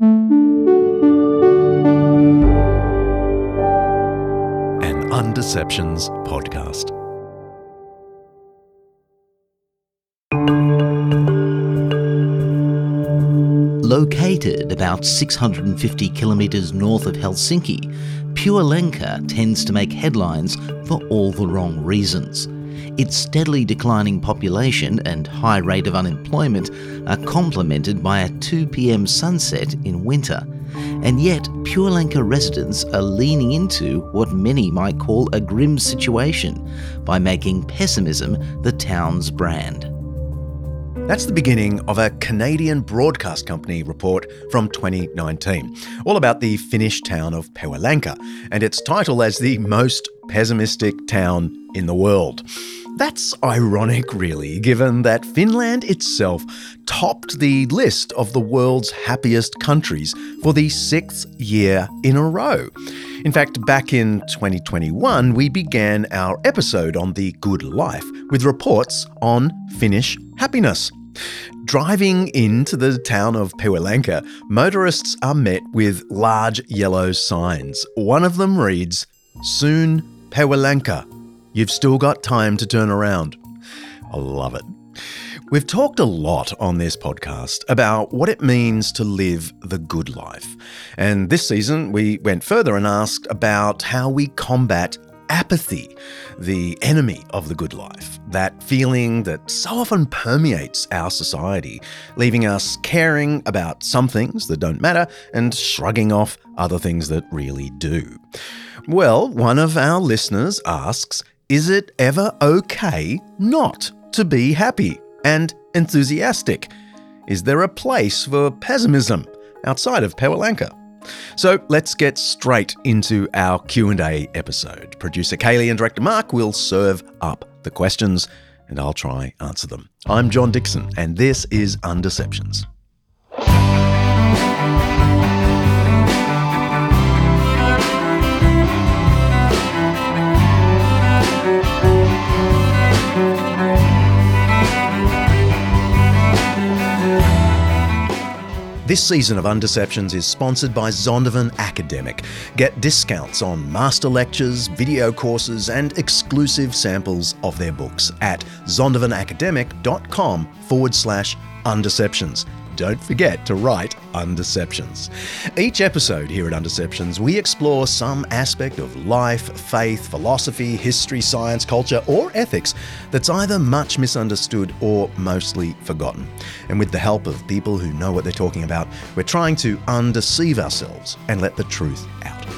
An Undeceptions podcast. Located about 650 kilometres north of Helsinki, Lenka tends to make headlines for all the wrong reasons. Its steadily declining population and high rate of unemployment are complemented by a 2 pm sunset in winter. And yet, Lenka residents are leaning into what many might call a grim situation by making pessimism the town's brand. That's the beginning of a Canadian Broadcast Company report from 2019, all about the Finnish town of Pewalenka and its title as the most pessimistic town in the world. That's ironic, really, given that Finland itself topped the list of the world's happiest countries for the sixth year in a row. In fact, back in 2021, we began our episode on the good life with reports on Finnish happiness. Driving into the town of Pewalenka, motorists are met with large yellow signs. One of them reads, Soon Pewalenka. You've still got time to turn around. I love it. We've talked a lot on this podcast about what it means to live the good life. And this season, we went further and asked about how we combat apathy, the enemy of the good life, that feeling that so often permeates our society, leaving us caring about some things that don't matter and shrugging off other things that really do. Well, one of our listeners asks Is it ever okay not to be happy and enthusiastic? Is there a place for pessimism outside of Pewalenka? So let's get straight into our Q&A episode. Producer Kaley and director Mark will serve up the questions and I'll try answer them. I'm John Dickson and this is Undeceptions. This season of Undeceptions is sponsored by Zondervan Academic. Get discounts on MasterLectures, video courses, and exclusive samples of their books at zondervanacademic.com forward slash undeceptions don't forget to write Undeceptions. Each episode here at Undeceptions, we explore some aspect of life, faith, philosophy, history, science, culture, or ethics that's either much misunderstood or mostly forgotten. And with the help of people who know what they're talking about, we're trying to undeceive ourselves and let the truth out.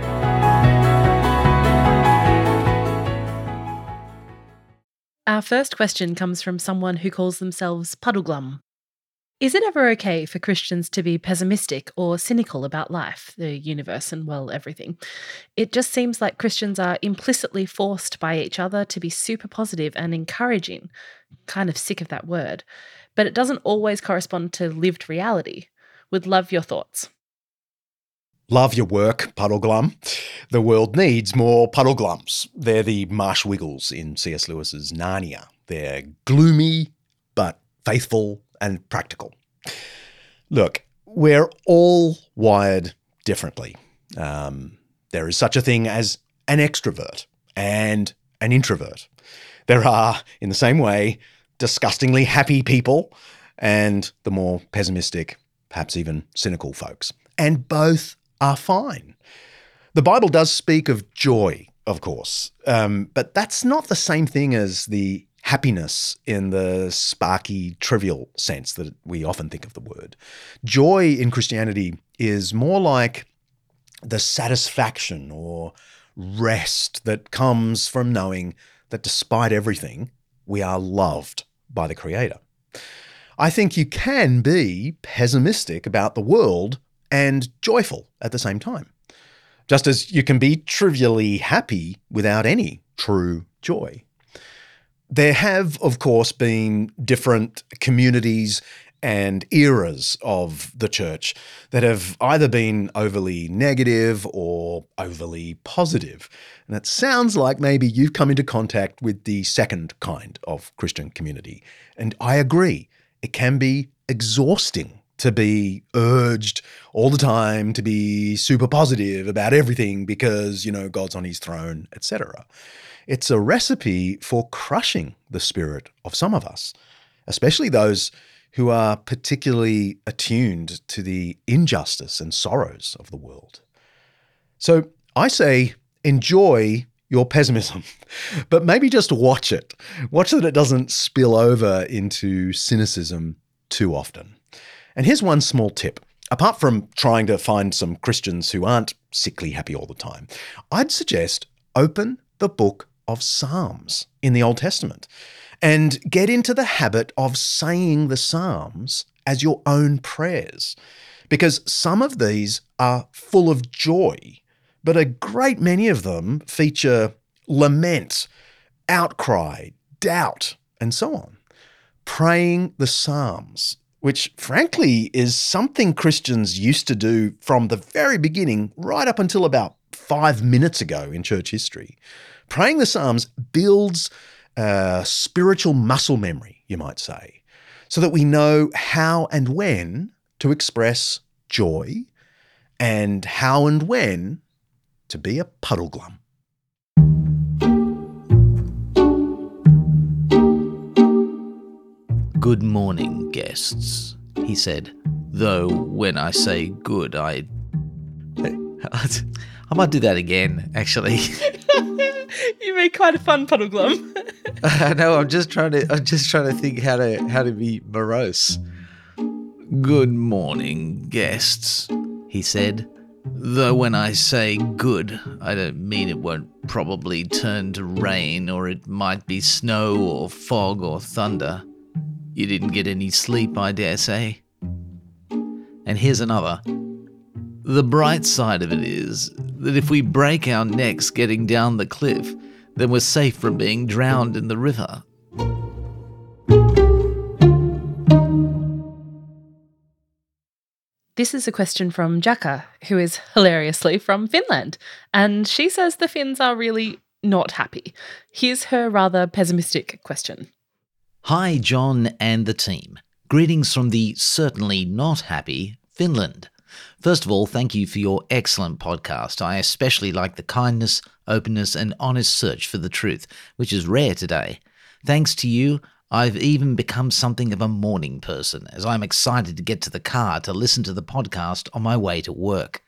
Our first question comes from someone who calls themselves Puddleglum. Is it ever okay for Christians to be pessimistic or cynical about life, the universe, and well, everything? It just seems like Christians are implicitly forced by each other to be super positive and encouraging. Kind of sick of that word. But it doesn't always correspond to lived reality. Would love your thoughts. Love your work, Puddleglum. The world needs more Puddleglums. They're the marsh wiggles in C.S. Lewis's Narnia. They're gloomy, but faithful and practical. Look, we're all wired differently. Um, there is such a thing as an extrovert and an introvert. There are, in the same way, disgustingly happy people and the more pessimistic, perhaps even cynical folks. And both are fine. The Bible does speak of joy, of course, um, but that's not the same thing as the happiness in the sparky, trivial sense that we often think of the word. Joy in Christianity is more like the satisfaction or rest that comes from knowing that despite everything, we are loved by the Creator. I think you can be pessimistic about the world and joyful at the same time, just as you can be trivially happy without any true joy. There have, of course, been different communities and eras of the church that have either been overly negative or overly positive. And it sounds like maybe you've come into contact with the second kind of Christian community. And I agree, it can be exhausting to be urged all the time to be super positive about everything because, you know, God's on his throne, etc. It's a recipe for crushing the spirit of some of us, especially those who are particularly attuned to the injustice and sorrows of the world. So I say, enjoy your pessimism, but maybe just watch it. Watch that it doesn't spill over into cynicism too often. And here's one small tip. Apart from trying to find some Christians who aren't sickly happy all the time, I'd suggest open the book of Psalms in the Old Testament and get into the habit of saying the Psalms as your own prayers. Because some of these are full of joy, but a great many of them feature lament, outcry, doubt, and so on. Praying the Psalms, which frankly is something Christians used to do from the very beginning, right up until about five minutes ago in church history. Praying the Psalms builds uh, spiritual muscle memory, you might say, so that we know how and when to express joy and how and when to be a puddleglum. Good morning, guests, he said. Though when I say good, I. I might do that again, actually. you make quite a fun puddleglum. I know. I'm just trying to. I'm just trying to think how to how to be morose. Good morning, guests, he said. Though when I say good, I don't mean it won't probably turn to rain, or it might be snow, or fog, or thunder. You didn't get any sleep, I dare say. And here's another. The bright side of it is that if we break our necks getting down the cliff, then we're safe from being drowned in the river. This is a question from Jaka, who is hilariously from Finland, and she says the Finns are really not happy. Here's her rather pessimistic question. Hi, John and the team. Greetings from the certainly not happy Finland. First of all, thank you for your excellent podcast. I especially like the kindness, openness, and honest search for the truth, which is rare today. Thanks to you, I've even become something of a morning person, as I'm excited to get to the car to listen to the podcast on my way to work.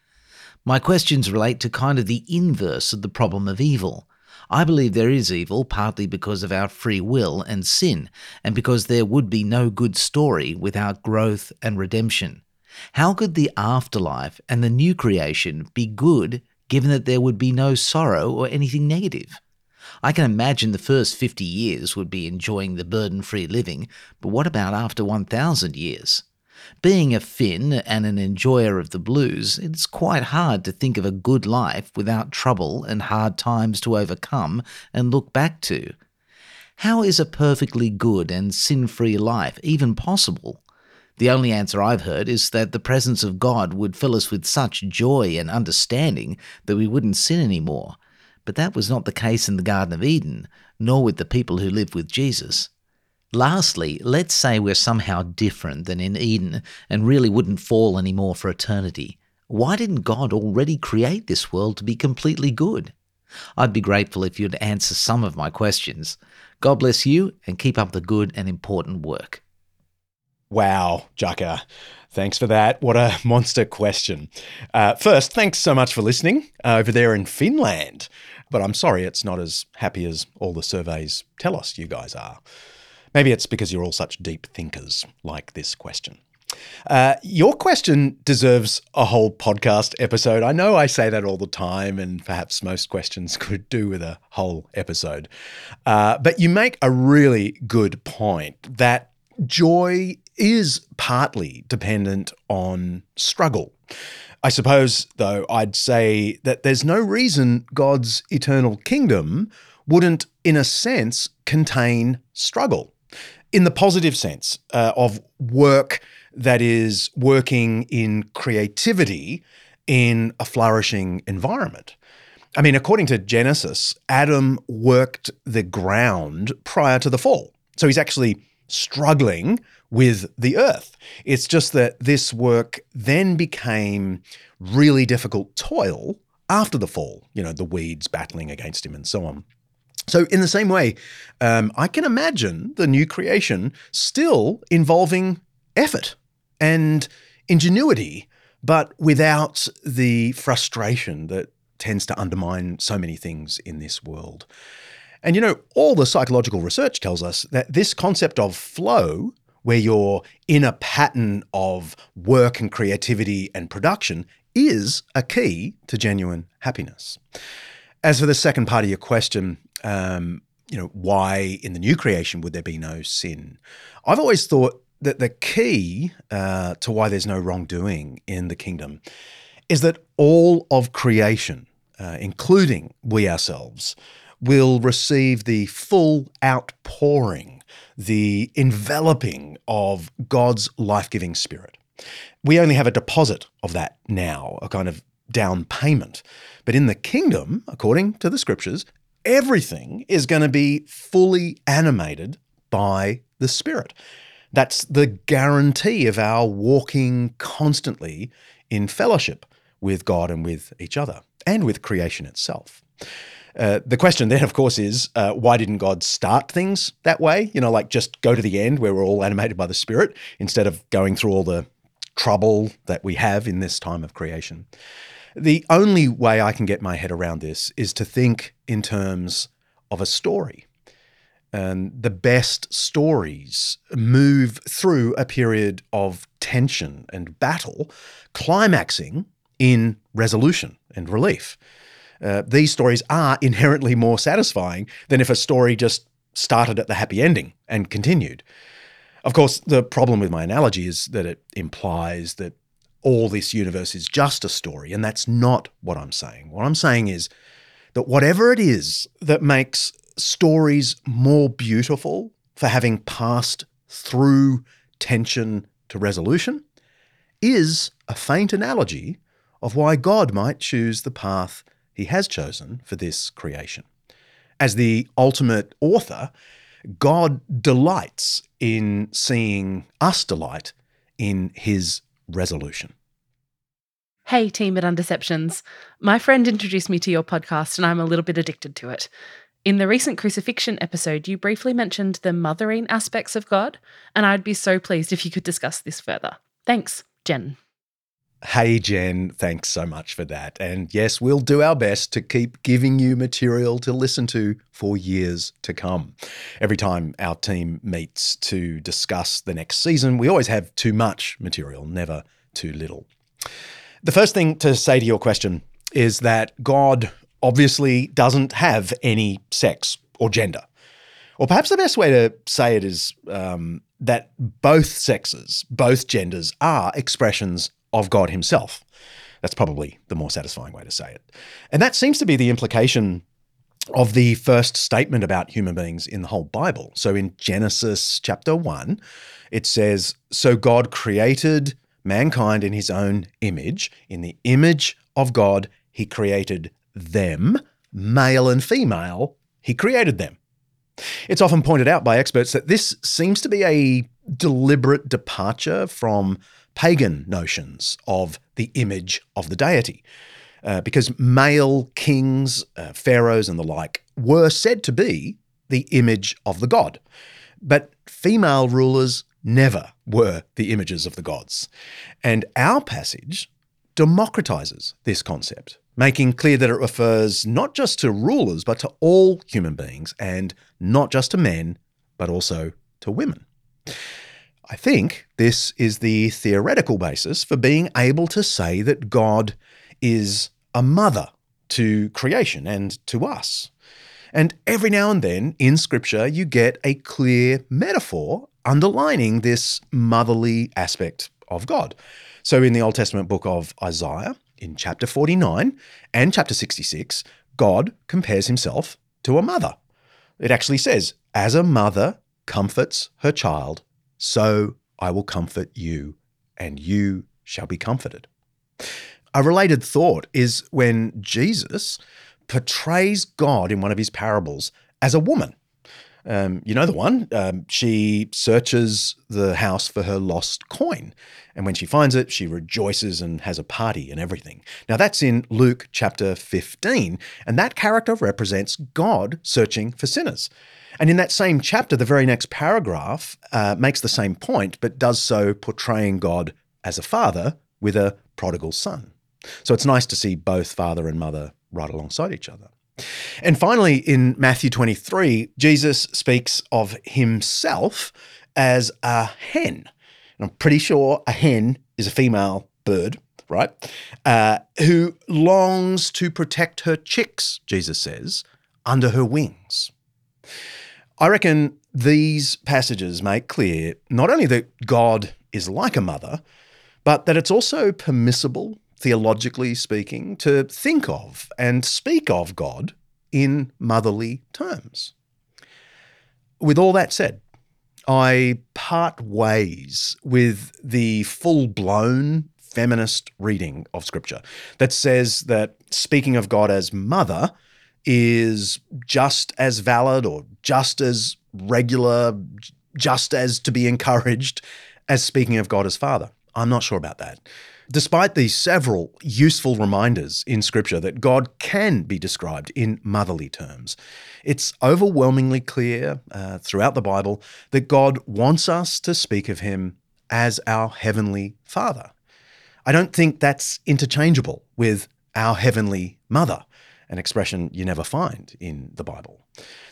My questions relate to kind of the inverse of the problem of evil. I believe there is evil partly because of our free will and sin, and because there would be no good story without growth and redemption. How could the afterlife and the new creation be good given that there would be no sorrow or anything negative? I can imagine the first 50 years would be enjoying the burden free living, but what about after 1,000 years? Being a Finn and an enjoyer of the blues, it's quite hard to think of a good life without trouble and hard times to overcome and look back to. How is a perfectly good and sin free life even possible? The only answer I've heard is that the presence of God would fill us with such joy and understanding that we wouldn't sin anymore. But that was not the case in the Garden of Eden, nor with the people who lived with Jesus. Lastly, let's say we're somehow different than in Eden and really wouldn't fall anymore for eternity. Why didn't God already create this world to be completely good? I'd be grateful if you'd answer some of my questions. God bless you and keep up the good and important work. Wow, Jukka. Thanks for that. What a monster question. Uh, first, thanks so much for listening uh, over there in Finland. But I'm sorry it's not as happy as all the surveys tell us you guys are. Maybe it's because you're all such deep thinkers like this question. Uh, your question deserves a whole podcast episode. I know I say that all the time, and perhaps most questions could do with a whole episode. Uh, but you make a really good point that joy is partly dependent on struggle. I suppose, though, I'd say that there's no reason God's eternal kingdom wouldn't, in a sense, contain struggle. In the positive sense uh, of work that is working in creativity in a flourishing environment. I mean, according to Genesis, Adam worked the ground prior to the fall. So he's actually struggling with the earth. It's just that this work then became really difficult toil after the fall, you know, the weeds battling against him and so on. So, in the same way, um, I can imagine the new creation still involving effort and ingenuity, but without the frustration that tends to undermine so many things in this world. And you know, all the psychological research tells us that this concept of flow, where you're in a pattern of work and creativity and production, is a key to genuine happiness. As for the second part of your question, um, you know, why in the new creation would there be no sin? I've always thought that the key uh, to why there's no wrongdoing in the kingdom is that all of creation, uh, including we ourselves, will receive the full outpouring, the enveloping of God's life giving spirit. We only have a deposit of that now, a kind of down payment. But in the kingdom, according to the scriptures, everything is going to be fully animated by the Spirit. That's the guarantee of our walking constantly in fellowship with God and with each other and with creation itself. Uh, the question then, of course, is uh, why didn't God start things that way? You know, like just go to the end where we're all animated by the Spirit instead of going through all the trouble that we have in this time of creation. The only way I can get my head around this is to think in terms of a story. And the best stories move through a period of tension and battle, climaxing in resolution and relief uh, these stories are inherently more satisfying than if a story just started at the happy ending and continued. Of course, the problem with my analogy is that it implies that all this universe is just a story, and that's not what I'm saying. What I'm saying is that whatever it is that makes stories more beautiful for having passed through tension to resolution is a faint analogy of why God might choose the path he has chosen for this creation. As the ultimate author, God delights in seeing us delight in his resolution. Hey, team at Undeceptions. My friend introduced me to your podcast, and I'm a little bit addicted to it. In the recent crucifixion episode, you briefly mentioned the mothering aspects of God, and I'd be so pleased if you could discuss this further. Thanks, Jen. Hey, Jen, thanks so much for that. And yes, we'll do our best to keep giving you material to listen to for years to come. Every time our team meets to discuss the next season, we always have too much material, never too little. The first thing to say to your question is that God obviously doesn't have any sex or gender. Or perhaps the best way to say it is um, that both sexes, both genders, are expressions of God Himself. That's probably the more satisfying way to say it. And that seems to be the implication of the first statement about human beings in the whole Bible. So in Genesis chapter 1, it says, So God created mankind in his own image. In the image of God, he created them, male and female, he created them. It's often pointed out by experts that this seems to be a deliberate departure from pagan notions of the image of the deity. Uh, because male kings, uh, pharaohs, and the like were said to be the image of the god. But female rulers never were the images of the gods. And our passage democratizes this concept, making clear that it refers not just to rulers, but to all human beings, and not just to men, but also to women. I think this is the theoretical basis for being able to say that God is a mother to creation and to us. And every now and then in Scripture, you get a clear metaphor underlining this motherly aspect of God. So in the Old Testament book of Isaiah, in chapter 49 and chapter 66, God compares himself to a mother. It actually says, As a mother comforts her child, so I will comfort you, and you shall be comforted. A related thought is when Jesus portrays God in one of his parables as a woman. Um, you know the one. Um, she searches the house for her lost coin. And when she finds it, she rejoices and has a party and everything. Now, that's in Luke chapter 15. And that character represents God searching for sinners. And in that same chapter, the very next paragraph uh, makes the same point, but does so portraying God as a father with a prodigal son. So it's nice to see both father and mother right alongside each other. And finally, in Matthew 23, Jesus speaks of himself as a hen. And I'm pretty sure a hen is a female bird, right? Uh, who longs to protect her chicks, Jesus says, under her wings. I reckon these passages make clear not only that God is like a mother, but that it's also permissible theologically speaking, to think of and speak of God in motherly terms. With all that said, I part ways with the full blown feminist reading of Scripture that says that speaking of God as mother is just as valid or just as regular, just as to be encouraged as speaking of God as father. I'm not sure about that. Despite these several useful reminders in Scripture that God can be described in motherly terms, it's overwhelmingly clear uh, throughout the Bible that God wants us to speak of Him as our Heavenly Father. I don't think that's interchangeable with our Heavenly Mother an expression you never find in the Bible.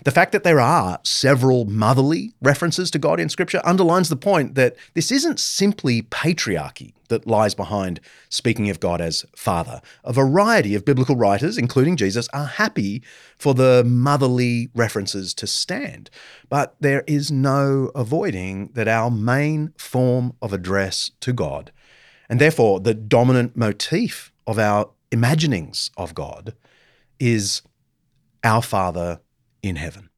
The fact that there are several motherly references to God in Scripture underlines the point that this isn't simply patriarchy that lies behind speaking of God as Father. A variety of biblical writers, including Jesus, are happy for the motherly references to stand. But there is no avoiding that our main form of address to God, and therefore the dominant motif of our imaginings of God, is Our Father in heaven.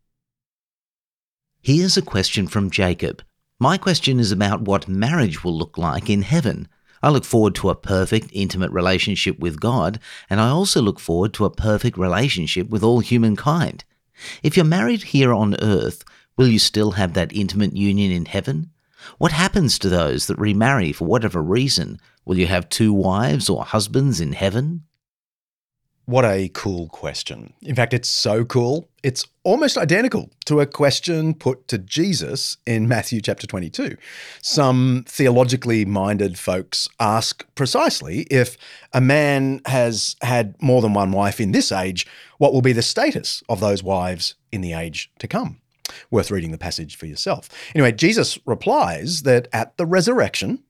Here's a question from Jacob. My question is about what marriage will look like in heaven. I look forward to a perfect, intimate relationship with God, and I also look forward to a perfect relationship with all humankind. If you're married here on earth, will you still have that intimate union in heaven? What happens to those that remarry for whatever reason? Will you have two wives or husbands in heaven? What a cool question. In fact, it's so cool, it's almost identical to a question put to Jesus in Matthew chapter 22. Some theologically minded folks ask precisely if a man has had more than one wife in this age, what will be the status of those wives in the age to come? Worth reading the passage for yourself. Anyway, Jesus replies that at the resurrection,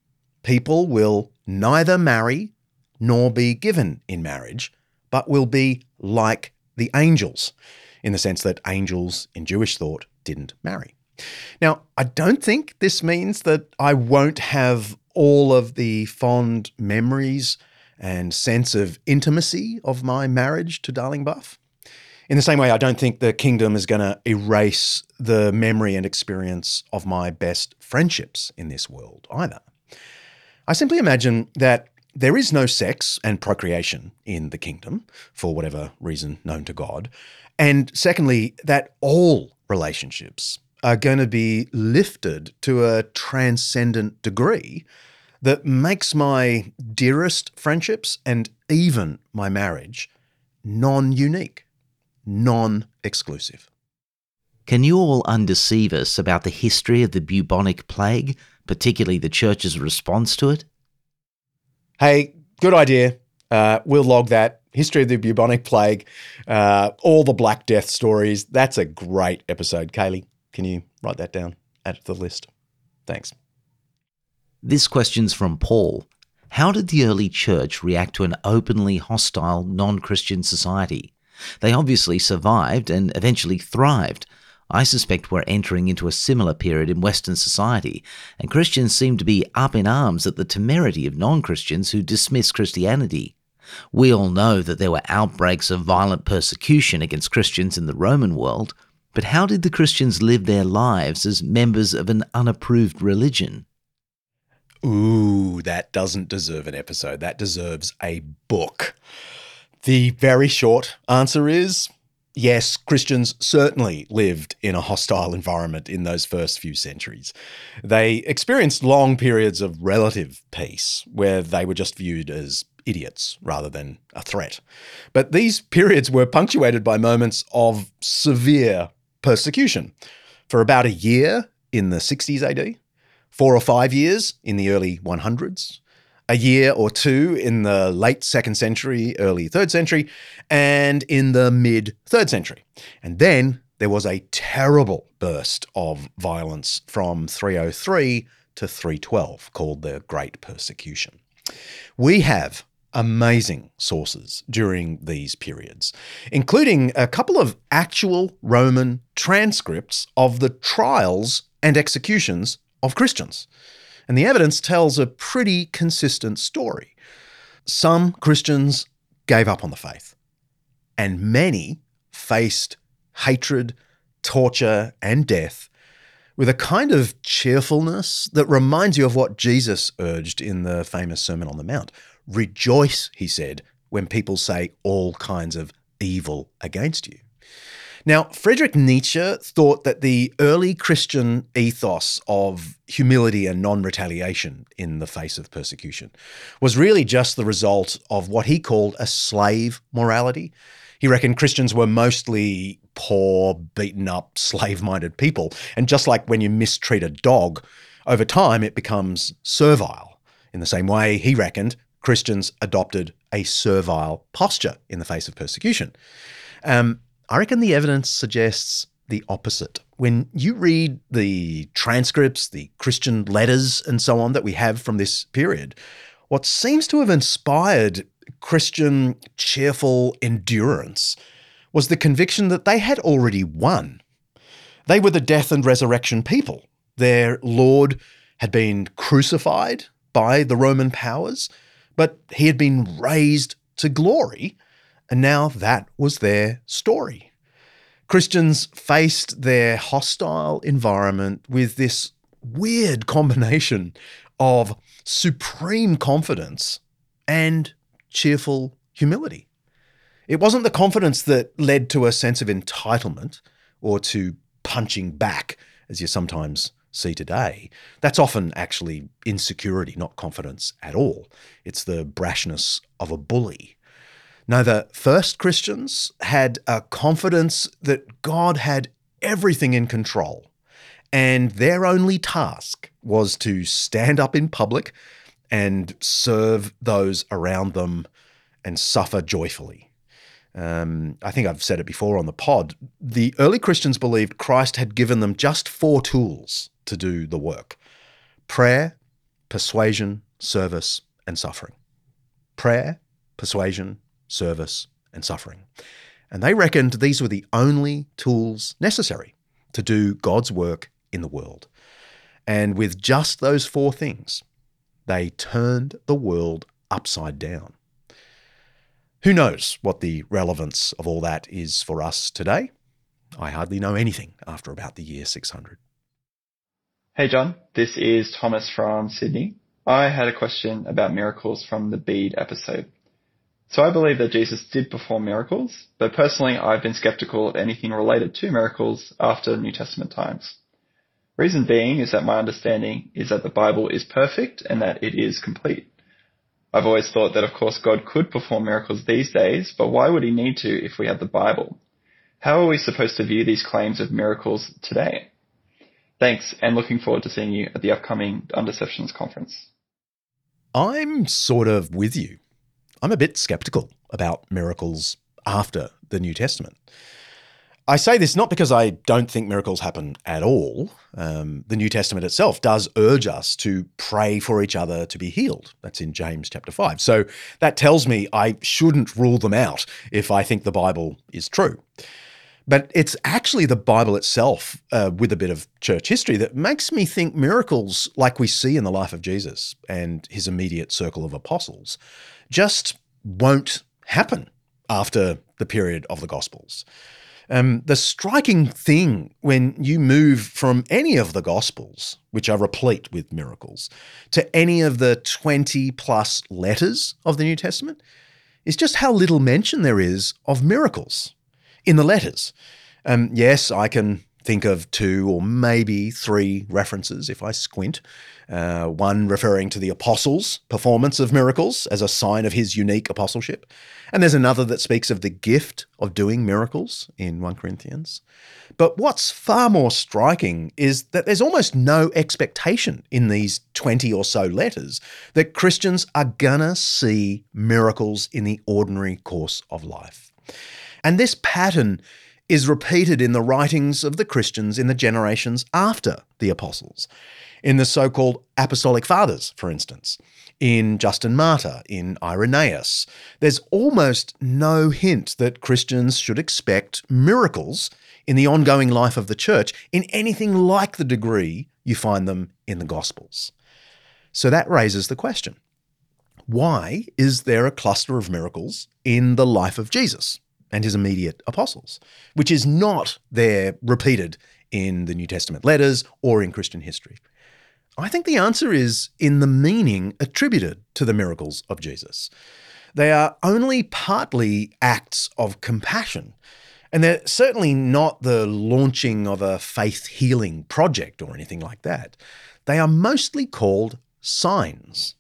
people will neither marry nor be given in marriage but will be like the angels, in the sense that angels in Jewish thought didn't marry. Now, I don't think this means that I won't have all of the fond memories and sense of intimacy of my marriage to Darling Buff. In the same way, I don't think the kingdom is going to erase the memory and experience of my best friendships in this world either. I simply imagine that there is no sex and procreation in the kingdom, for whatever reason known to God. And secondly, that all relationships are going to be lifted to a transcendent degree that makes my dearest friendships and even my marriage non unique, non exclusive. Can you all undeceive us about the history of the bubonic plague, particularly the church's response to it? Hey, good idea. Uh, we'll log that. History of the bubonic plague, uh, all the Black Death stories. That's a great episode. Kaley, can you write that down? Add to the list. Thanks. This question's from Paul. How did the early church react to an openly hostile, non Christian society? They obviously survived and eventually thrived. I suspect we're entering into a similar period in Western society, and Christians seem to be up in arms at the temerity of non Christians who dismiss Christianity. We all know that there were outbreaks of violent persecution against Christians in the Roman world, but how did the Christians live their lives as members of an unapproved religion? Ooh, that doesn't deserve an episode. That deserves a book. The very short answer is yes, Christians certainly lived in a hostile environment in those first few centuries. They experienced long periods of relative peace where they were just viewed as idiots rather than a threat. But these periods were punctuated by moments of severe persecution. For about a year in the 60s AD, four or five years in the early 100s, a year or two in the late second century, early third century, and in the mid third century. And then there was a terrible burst of violence from 303 to 312 called the Great Persecution. We have amazing sources during these periods, including a couple of actual Roman transcripts of the trials and executions of Christians. And the evidence tells a pretty consistent story. Some Christians gave up on the faith, and many faced hatred, torture, and death with a kind of cheerfulness that reminds you of what Jesus urged in the famous Sermon on the Mount. Rejoice, he said, when people say all kinds of evil against you. Now, Friedrich Nietzsche thought that the early Christian ethos of humility and non retaliation in the face of persecution was really just the result of what he called a slave morality. He reckoned Christians were mostly poor, beaten up, slave minded people. And just like when you mistreat a dog, over time it becomes servile. In the same way, he reckoned Christians adopted a servile posture in the face of persecution. Um, I reckon the evidence suggests the opposite. When you read the transcripts, the Christian letters, and so on that we have from this period, what seems to have inspired Christian cheerful endurance was the conviction that they had already won. They were the death and resurrection people. Their Lord had been crucified by the Roman powers, but he had been raised to glory and now that was their story. Christians faced their hostile environment with this weird combination of supreme confidence and cheerful humility. It wasn't the confidence that led to a sense of entitlement or to punching back, as you sometimes see today. That's often actually insecurity, not confidence at all. It's the brashness of a bully. No, the first Christians had a confidence that God had everything in control, and their only task was to stand up in public and serve those around them and suffer joyfully. Um, I think I've said it before on the pod. The early Christians believed Christ had given them just four tools to do the work prayer, persuasion, service, and suffering. Prayer, persuasion, service, and suffering. And they reckoned these were the only tools necessary to do God's work in the world. And with just those four things, they turned the world upside down. Who knows what the relevance of all that is for us today? I hardly know anything after about the year 600. Hey John, this is Thomas from Sydney. I had a question about miracles from the Bede episode. So I believe that Jesus did perform miracles, but personally I've been skeptical of anything related to miracles after New Testament times. Reason being is that my understanding is that the Bible is perfect and that it is complete. I've always thought that of course God could perform miracles these days, but why would he need to if we have the Bible? How are we supposed to view these claims of miracles today? Thanks, and looking forward to seeing you at the upcoming Undeceptions conference. I'm sort of with you. I'm a bit skeptical about miracles after the New Testament. I say this not because I don't think miracles happen at all. Um, the New Testament itself does urge us to pray for each other to be healed. That's in James chapter 5. So that tells me I shouldn't rule them out if I think the Bible is true. But it's actually the Bible itself, uh, with a bit of church history, that makes me think miracles like we see in the life of Jesus and his immediate circle of apostles just won't happen after the period of the Gospels. Um, the striking thing when you move from any of the Gospels, which are replete with miracles, to any of the 20 plus letters of the New Testament, is just how little mention there is of miracles in the letters. Um, yes, I can think of two or maybe three references if I squint. Uh, one referring to the apostles' performance of miracles as a sign of his unique apostleship. And there's another that speaks of the gift of doing miracles in 1 Corinthians. But what's far more striking is that there's almost no expectation in these 20 or so letters that Christians are gonna see miracles in the ordinary course of life. And this pattern is repeated in the writings of the Christians in the generations after the apostles. In the so called Apostolic Fathers, for instance, in Justin Martyr, in Irenaeus, there's almost no hint that Christians should expect miracles in the ongoing life of the church in anything like the degree you find them in the Gospels. So that raises the question why is there a cluster of miracles in the life of Jesus? And his immediate apostles, which is not there repeated in the New Testament letters or in Christian history? I think the answer is in the meaning attributed to the miracles of Jesus. They are only partly acts of compassion, and they're certainly not the launching of a faith healing project or anything like that. They are mostly called signs.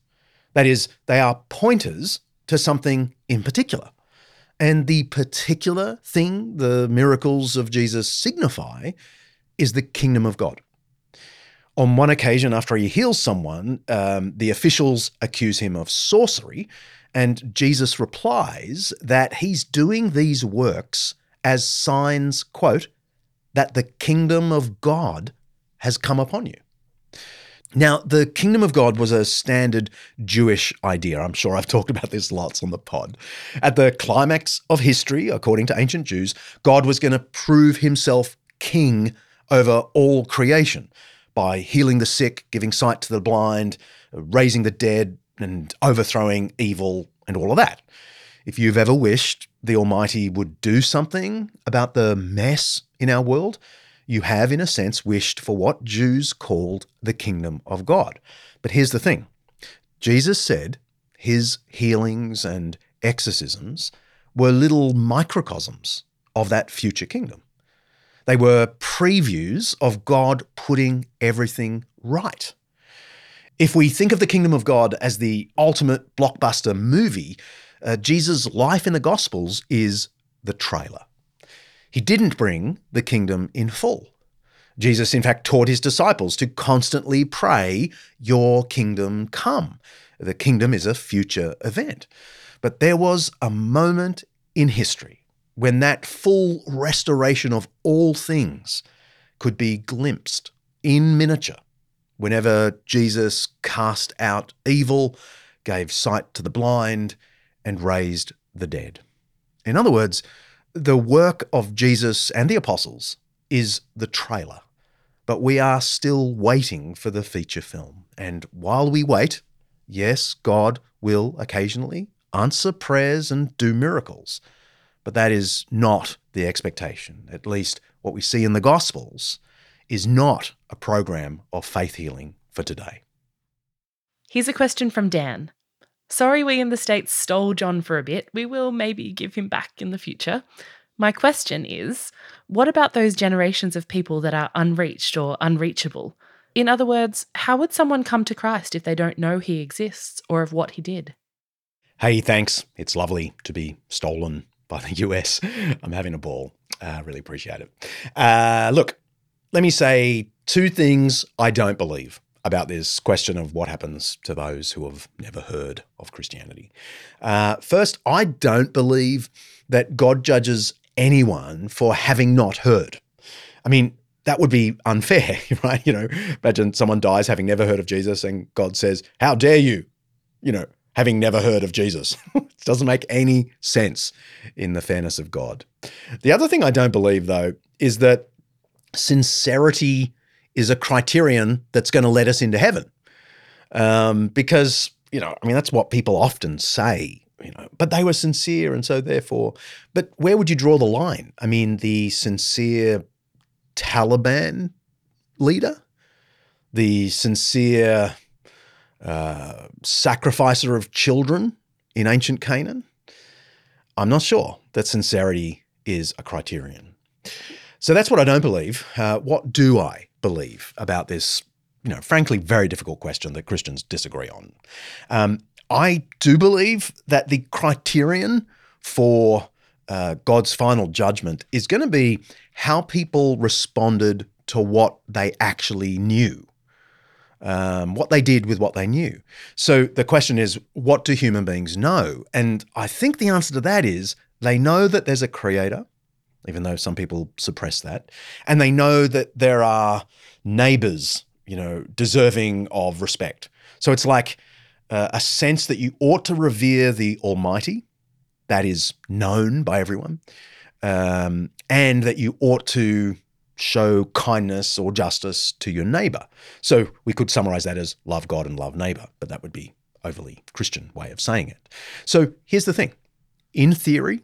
That is, they are pointers to something in particular. And the particular thing the miracles of Jesus signify is the kingdom of God. On one occasion, after he heals someone, um, the officials accuse him of sorcery, and Jesus replies that he's doing these works as signs, quote, that the kingdom of God has come upon you. Now, the kingdom of God was a standard Jewish idea. I'm sure I've talked about this lots on the pod. At the climax of history, according to ancient Jews, God was going to prove himself king over all creation by healing the sick, giving sight to the blind, raising the dead, and overthrowing evil and all of that. If you've ever wished the Almighty would do something about the mess in our world, you have, in a sense, wished for what Jews called the kingdom of God. But here's the thing Jesus said his healings and exorcisms were little microcosms of that future kingdom. They were previews of God putting everything right. If we think of the kingdom of God as the ultimate blockbuster movie, uh, Jesus' life in the Gospels is the trailer. He didn't bring the kingdom in full. Jesus, in fact, taught his disciples to constantly pray, Your kingdom come. The kingdom is a future event. But there was a moment in history when that full restoration of all things could be glimpsed in miniature whenever Jesus cast out evil, gave sight to the blind, and raised the dead. In other words, the work of Jesus and the apostles is the trailer, but we are still waiting for the feature film. And while we wait, yes, God will occasionally answer prayers and do miracles, but that is not the expectation. At least what we see in the Gospels is not a program of faith healing for today. Here's a question from Dan. Sorry, we in the States stole John for a bit. We will maybe give him back in the future. My question is what about those generations of people that are unreached or unreachable? In other words, how would someone come to Christ if they don't know he exists or of what he did? Hey, thanks. It's lovely to be stolen by the US. I'm having a ball. I uh, really appreciate it. Uh, look, let me say two things I don't believe about this question of what happens to those who have never heard of Christianity. Uh, first, I don't believe that God judges anyone for having not heard. I mean, that would be unfair, right? You know, imagine someone dies having never heard of Jesus and God says, How dare you, you know, having never heard of Jesus? it doesn't make any sense in the fairness of God. The other thing I don't believe, though, is that sincerity is a criterion that's going to let us into heaven. Um, because, you know, I mean, that's what people often say, you know, but they were sincere. And so, therefore, but where would you draw the line? I mean, the sincere Taliban leader, the sincere uh, sacrificer of children in ancient Canaan? I'm not sure that sincerity is a criterion. So that's what I don't believe. Uh, what do I believe about this, you know, frankly, very difficult question that Christians disagree on? Um, I do believe that the criterion for uh, God's final judgment is going to be how people responded to what they actually knew. Um, what they did with what they knew. So the question is, what do human beings know? And I think the answer to that is they know that there's a creator, even though some people suppress that. And they know that there are neighbors, you know, deserving of respect. So it's like uh, a sense that you ought to revere the Almighty, that is known by everyone, um, and that you ought to show kindness or justice to your neighbor. So we could summarize that as love God and love neighbor, but that would be overly Christian way of saying it. So here's the thing. In theory,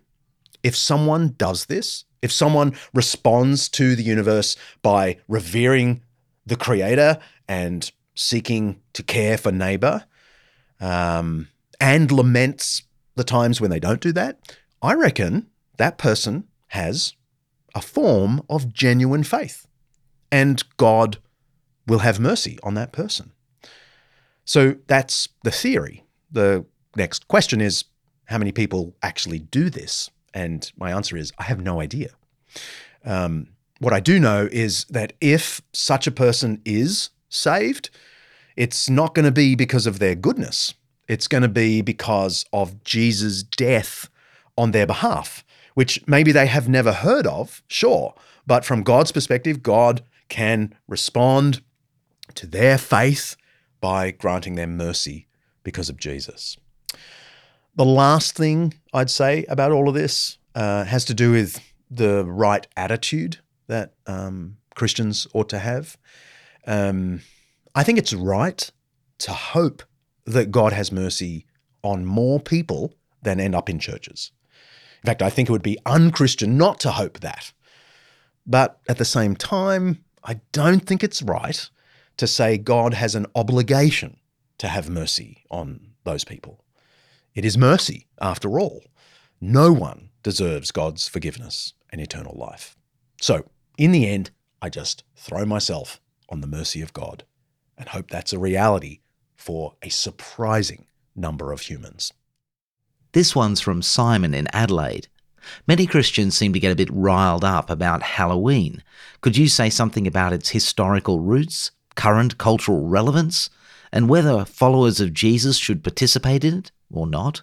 if someone does this, if someone responds to the universe by revering the creator and seeking to care for neighbor um, and laments the times when they don't do that, I reckon that person has a form of genuine faith and God will have mercy on that person. So that's the theory. The next question is how many people actually do this? And my answer is I have no idea. Um, what I do know is that if such a person is saved, it's not going to be because of their goodness. It's going to be because of Jesus' death on their behalf, which maybe they have never heard of, sure. But from God's perspective, God can respond to their faith by granting them mercy because of Jesus. The last thing I'd say about all of this uh, has to do with the right attitude that um, Christians ought to have. Um, I think it's right to hope that God has mercy on more people than end up in churches. In fact, I think it would be unchristian not to hope that. But at the same time, I don't think it's right to say God has an obligation to have mercy on those people. It is mercy, after all. No one deserves God's forgiveness and eternal life. So, in the end, I just throw myself on the mercy of God and hope that's a reality for a surprising number of humans. This one's from Simon in Adelaide. Many Christians seem to get a bit riled up about Halloween. Could you say something about its historical roots, current cultural relevance, and whether followers of Jesus should participate in it or not?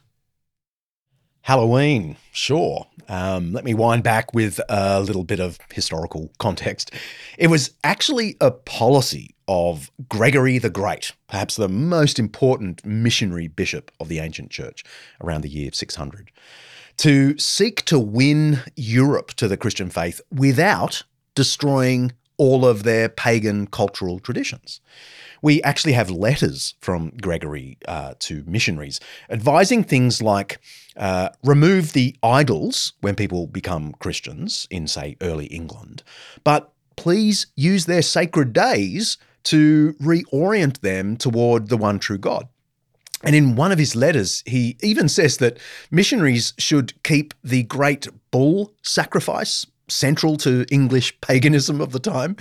Halloween, sure. Um, let me wind back with a little bit of historical context. It was actually a policy of Gregory the Great, perhaps the most important missionary bishop of the ancient church around the year 600, to seek to win Europe to the Christian faith without destroying all of their pagan cultural traditions. We actually have letters from Gregory uh, to missionaries advising things like uh, remove the idols when people become Christians in, say, early England, but please use their sacred days to reorient them toward the one true God. And in one of his letters, he even says that missionaries should keep the great bull sacrifice central to English paganism of the time,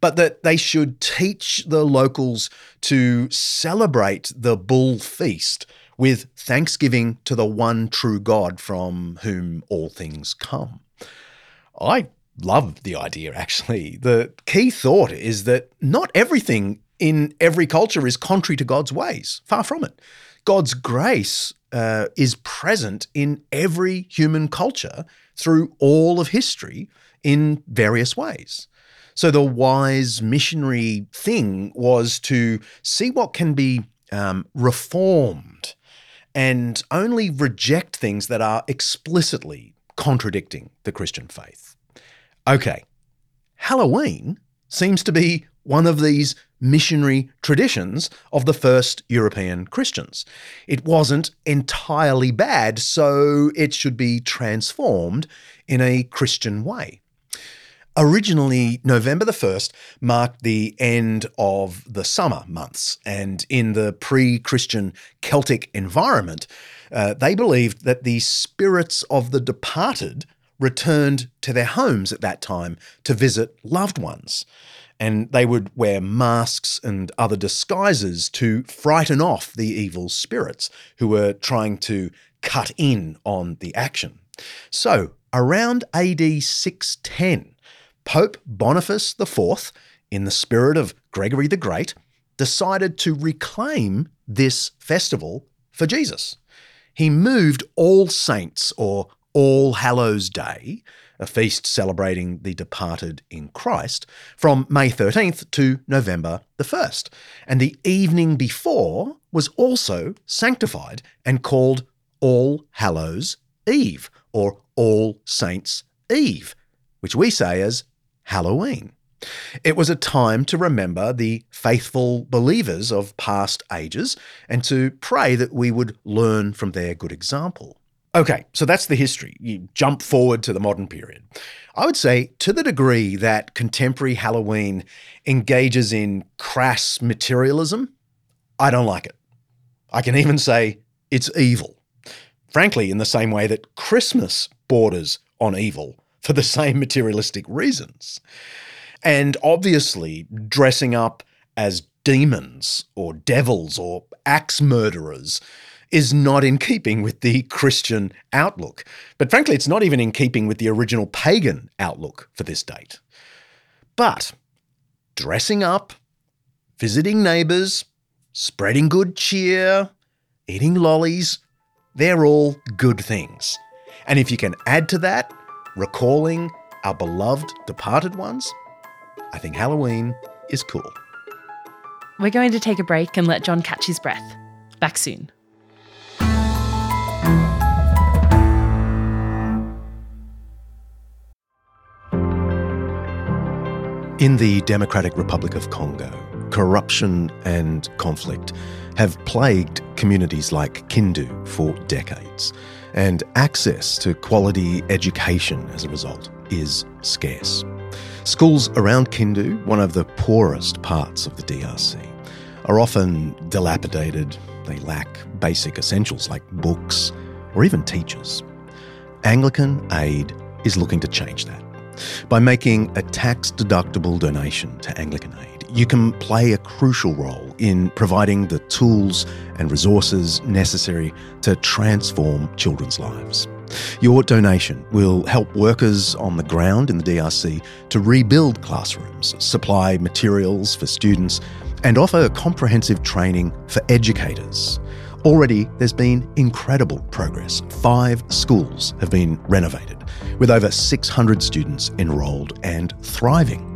but that they should teach the locals to celebrate the bull feast with thanksgiving to the one true God from whom all things come. I love the idea, actually. The key thought is that not everything in every culture is contrary to God's ways. Far from it. God's grace uh, is present in every human culture through all of history in various ways. So the wise missionary thing was to see what can be um, reformed and only reject things that are explicitly contradicting the Christian faith. Okay, Halloween seems to be one of these missionary traditions of the first European Christians. It wasn't entirely bad, so it should be transformed in a Christian way. Originally, November the 1st marked the end of the summer months, and in the pre Christian Celtic environment, uh, they believed that the spirits of the departed returned to their homes at that time to visit loved ones and they would wear masks and other disguises to frighten off the evil spirits who were trying to cut in on the action. So, around AD 610, Pope Boniface IV, in the spirit of Gregory the Great, decided to reclaim this festival for Jesus. He moved All Saints or All Hallows Day a feast celebrating the departed in Christ, from May 13th to November the 1st. And the evening before was also sanctified and called All Hallows Eve or All Saints Eve, which we say as Halloween. It was a time to remember the faithful believers of past ages and to pray that we would learn from their good example. Okay, so that's the history. You jump forward to the modern period. I would say, to the degree that contemporary Halloween engages in crass materialism, I don't like it. I can even say it's evil. Frankly, in the same way that Christmas borders on evil for the same materialistic reasons. And obviously, dressing up as demons or devils or axe murderers is not in keeping with the Christian outlook. But frankly, it's not even in keeping with the original pagan outlook for this date. But dressing up, visiting neighbours, spreading good cheer, eating lollies, they're all good things. And if you can add to that, recalling our beloved departed ones, I think Halloween is cool. We're going to take a break and let John catch his breath. Back soon. In the Democratic Republic of Congo, corruption and conflict have plagued communities like Kindu for decades, and access to quality education as a result is scarce. Schools around Kindu, one of the poorest parts of the DRC, are often dilapidated, they lack basic essentials like books or even teachers. Anglican Aid is looking to change that. By making a tax deductible donation to Anglican Aid, you can play a crucial role in providing the tools and resources necessary to transform children's lives. Your donation will help workers on the ground in the DRC to rebuild classrooms, supply materials for students, and offer comprehensive training for educators. Already, there's been incredible progress. Five schools have been renovated with over 600 students enrolled and thriving.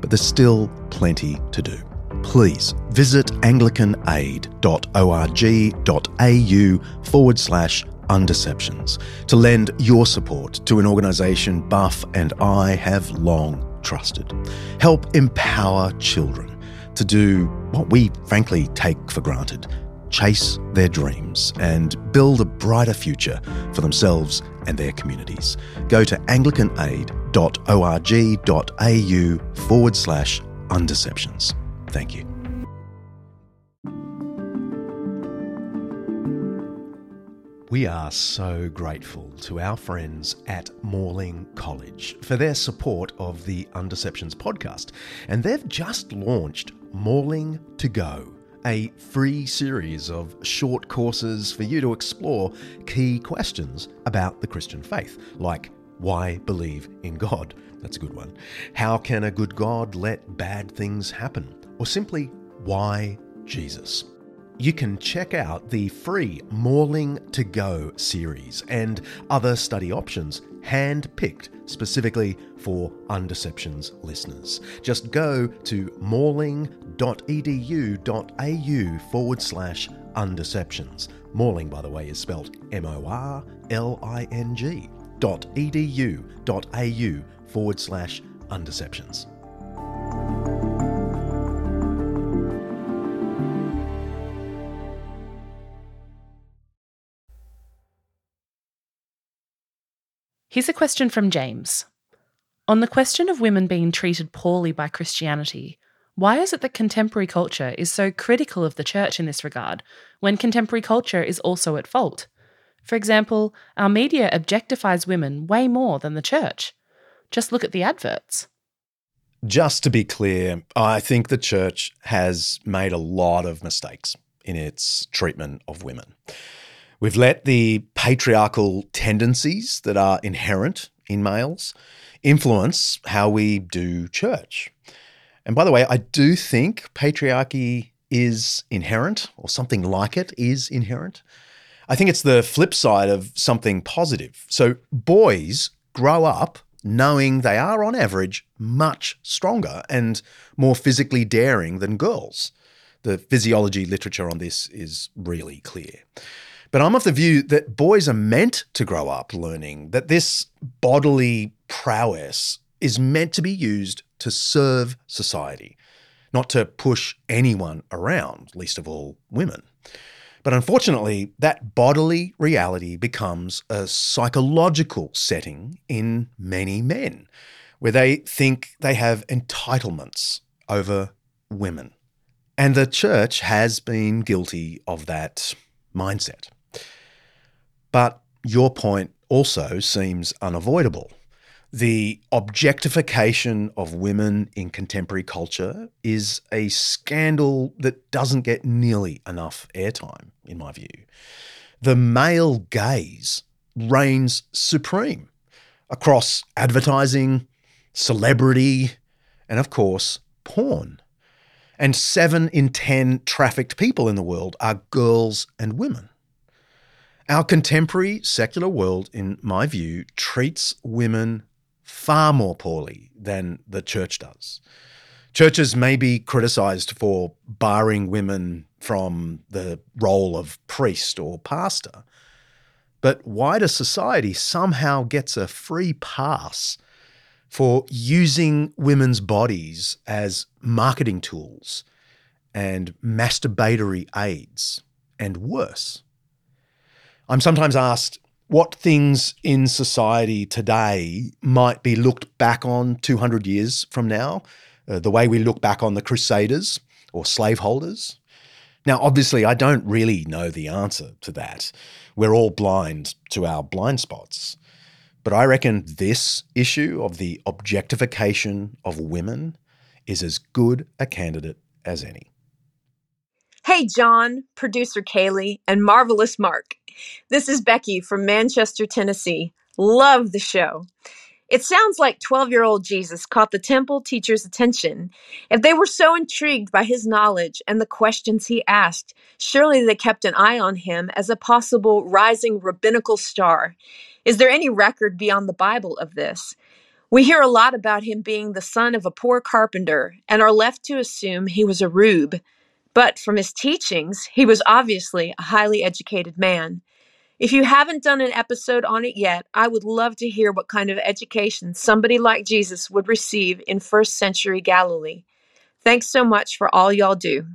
But there's still plenty to do. Please visit anglicanaid.org.au forward slash Undeceptions to lend your support to an organisation Buff and I have long trusted. Help empower children to do what we frankly take for granted chase their dreams and build a brighter future for themselves and their communities. Go to anglicanaid.org.au forward slash undeceptions. Thank you. We are so grateful to our friends at Morling College for their support of the Undeceptions podcast. And they've just launched Morling to Go, a free series of short courses for you to explore key questions about the Christian faith, like why believe in God? That's a good one. How can a good God let bad things happen? Or simply, why Jesus? You can check out the free Morling to Go series and other study options hand picked specifically for Undeceptions listeners. Just go to morling.edu.au forward slash undeceptions. Morling, by the way, is spelled M O R L I N G dot edu dot au forward slash undeceptions. Here's a question from James. On the question of women being treated poorly by Christianity, why is it that contemporary culture is so critical of the church in this regard, when contemporary culture is also at fault? For example, our media objectifies women way more than the church. Just look at the adverts. Just to be clear, I think the church has made a lot of mistakes in its treatment of women. We've let the patriarchal tendencies that are inherent in males influence how we do church. And by the way, I do think patriarchy is inherent, or something like it is inherent. I think it's the flip side of something positive. So boys grow up knowing they are, on average, much stronger and more physically daring than girls. The physiology literature on this is really clear. But I'm of the view that boys are meant to grow up learning that this bodily prowess is meant to be used to serve society, not to push anyone around, least of all women. But unfortunately, that bodily reality becomes a psychological setting in many men, where they think they have entitlements over women. And the church has been guilty of that mindset. But your point also seems unavoidable. The objectification of women in contemporary culture is a scandal that doesn't get nearly enough airtime, in my view. The male gaze reigns supreme across advertising, celebrity, and of course, porn. And seven in 10 trafficked people in the world are girls and women. Our contemporary secular world, in my view, treats women far more poorly than the church does. Churches may be criticized for barring women from the role of priest or pastor, but wider society somehow gets a free pass for using women's bodies as marketing tools and masturbatory aids, and worse. I'm sometimes asked what things in society today might be looked back on 200 years from now, uh, the way we look back on the Crusaders or slaveholders. Now, obviously, I don't really know the answer to that. We're all blind to our blind spots. But I reckon this issue of the objectification of women is as good a candidate as any. Hey, John, producer Kaley, and marvelous Mark. This is Becky from Manchester, Tennessee. Love the show. It sounds like 12 year old Jesus caught the temple teacher's attention. If they were so intrigued by his knowledge and the questions he asked, surely they kept an eye on him as a possible rising rabbinical star. Is there any record beyond the Bible of this? We hear a lot about him being the son of a poor carpenter and are left to assume he was a rube. But from his teachings, he was obviously a highly educated man. If you haven't done an episode on it yet, I would love to hear what kind of education somebody like Jesus would receive in first century Galilee. Thanks so much for all y'all do.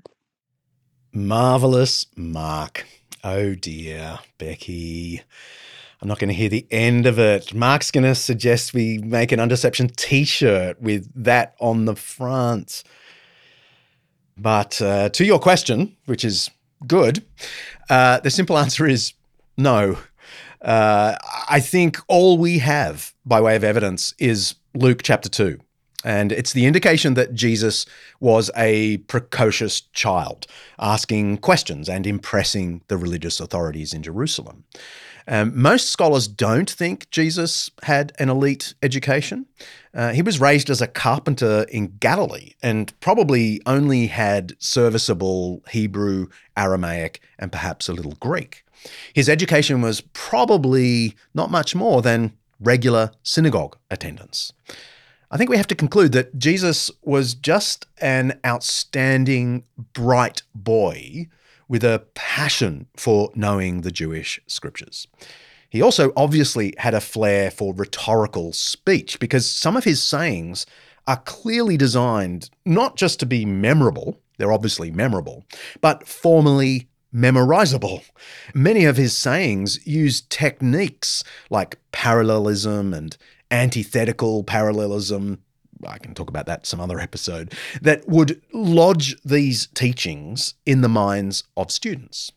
Marvelous, Mark. Oh dear, Becky. I'm not going to hear the end of it. Mark's going to suggest we make an Undeception t shirt with that on the front. But uh, to your question, which is good, uh, the simple answer is no. Uh, I think all we have by way of evidence is Luke chapter 2. And it's the indication that Jesus was a precocious child, asking questions and impressing the religious authorities in Jerusalem. Um, most scholars don't think Jesus had an elite education. Uh, he was raised as a carpenter in Galilee and probably only had serviceable Hebrew, Aramaic, and perhaps a little Greek. His education was probably not much more than regular synagogue attendance. I think we have to conclude that Jesus was just an outstanding, bright boy with a passion for knowing the Jewish scriptures. He also obviously had a flair for rhetorical speech because some of his sayings are clearly designed not just to be memorable, they're obviously memorable, but formally memorizable. Many of his sayings use techniques like parallelism and antithetical parallelism. I can talk about that some other episode, that would lodge these teachings in the minds of students.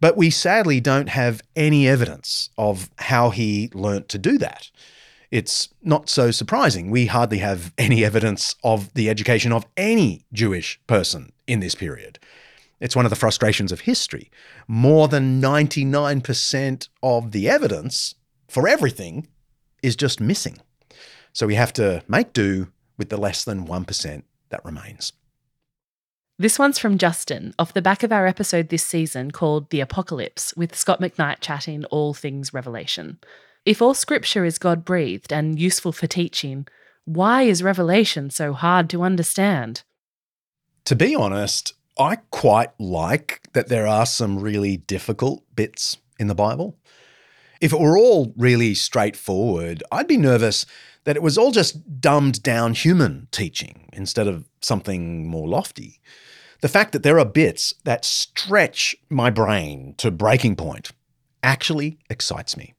But we sadly don't have any evidence of how he learnt to do that. It's not so surprising. We hardly have any evidence of the education of any Jewish person in this period. It's one of the frustrations of history. More than 99% of the evidence for everything is just missing. So we have to make do with the less than 1% that remains. This one's from Justin, off the back of our episode this season called The Apocalypse, with Scot McKnight chatting all things Revelation. If all scripture is God breathed and useful for teaching, why is Revelation so hard to understand? To be honest, I quite like that there are some really difficult bits in the Bible. If it were all really straightforward, I'd be nervous that it was all just dumbed down human teaching instead of something more lofty. The fact that there are bits that stretch my brain to breaking point actually excites me.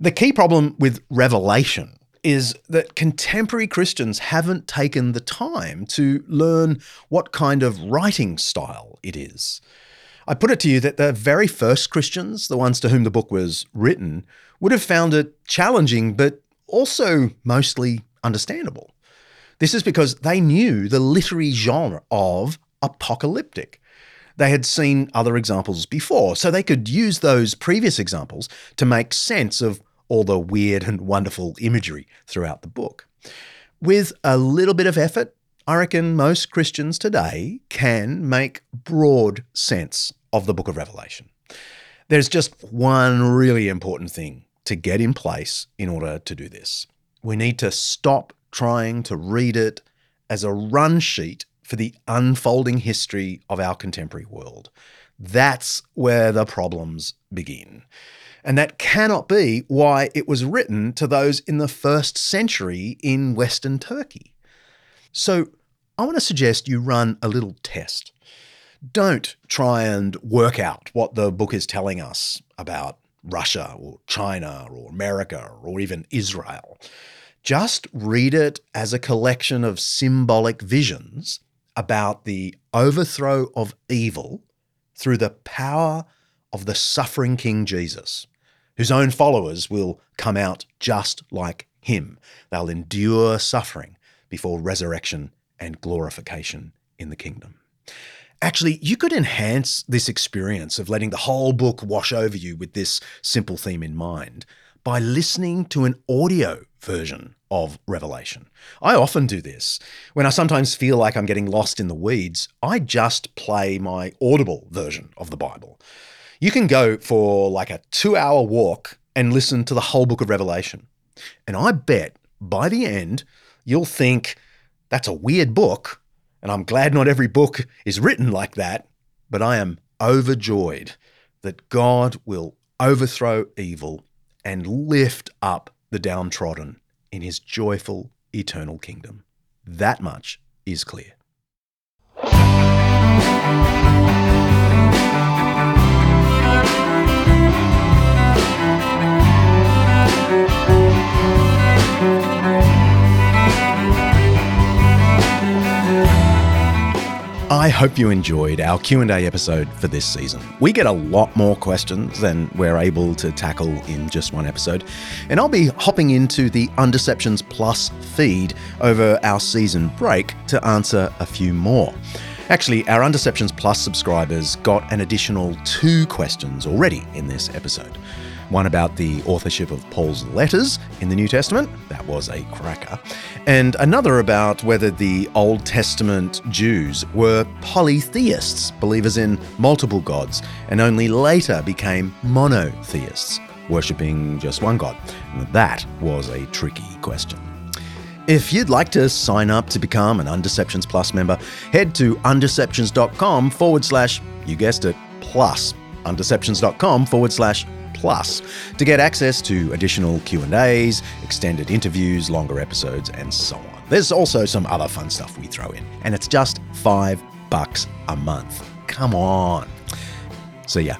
The key problem with Revelation is that contemporary Christians haven't taken the time to learn what kind of writing style it is. I put it to you that the very first Christians, the ones to whom the book was written, would have found it challenging, but also mostly understandable. This is because they knew the literary genre of apocalyptic. They had seen other examples before, so they could use those previous examples to make sense of all the weird and wonderful imagery throughout the book. With a little bit of effort, I reckon most Christians today can make broad sense of the book of Revelation. There's just one really important thing to get in place in order to do this. We need to stop trying to read it as a run sheet for the unfolding history of our contemporary world. That's where the problems begin. And that cannot be why it was written to those in the first century in Western Turkey. So I want to suggest you run a little test don't try and work out what the book is telling us about Russia or China or America or even Israel. Just read it as a collection of symbolic visions about the overthrow of evil through the power of the suffering King Jesus, whose own followers will come out just like him. They'll endure suffering before resurrection and glorification in the kingdom. Actually, you could enhance this experience of letting the whole book wash over you with this simple theme in mind by listening to an audio version of Revelation. I often do this. When I sometimes feel like I'm getting lost in the weeds, I just play my audible version of the Bible. You can go for like a two hour walk and listen to the whole book of Revelation. And I bet by the end, you'll think, that's a weird book, and I'm glad not every book is written like that, but I am overjoyed that God will overthrow evil and lift up the downtrodden in his joyful eternal kingdom. That much is clear. I hope you enjoyed our Q&A episode for this season. We get a lot more questions than we're able to tackle in just one episode, and I'll be hopping into the Undeceptions Plus feed over our season break to answer a few more. Actually, our Undeceptions Plus subscribers got an additional two questions already in this episode one about the authorship of Paul's letters in the New Testament. That was a cracker. And another about whether the Old Testament Jews were polytheists, believers in multiple gods, and only later became monotheists, worshipping just one god. That was a tricky question. If you'd like to sign up to become an Undeceptions Plus member, head to undeceptions.com forward slash, you guessed it, plus. Undeceptions.com forward slash Plus to get access to additional Q&As, extended interviews, longer episodes and so on. There's also some other fun stuff we throw in and it's just 5 bucks a month. Come on. See ya.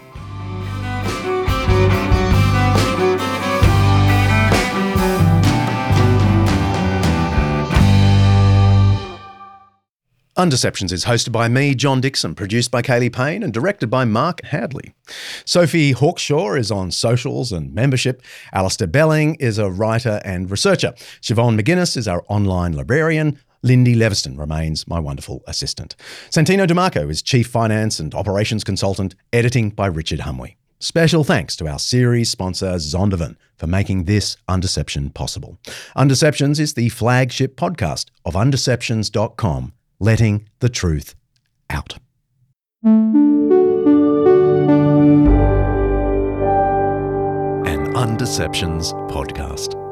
Undeceptions is hosted by me, John Dickson, produced by Kaley Payne, and directed by Mark Hadley. Sophie Hawkshaw is on socials and membership. Alasdair Belling is a writer and researcher. Siobhan McGuinness is our online librarian. Lyndie Leviston remains my wonderful assistant. Santino DeMarco is Chief Finance and Operations Consultant, editing by Richard Hamwi. Special thanks to our series sponsor, Zondervan, for making this Undeception possible. Undeceptions is the flagship podcast of undeceptions.com letting the truth out. An Undeceptions podcast.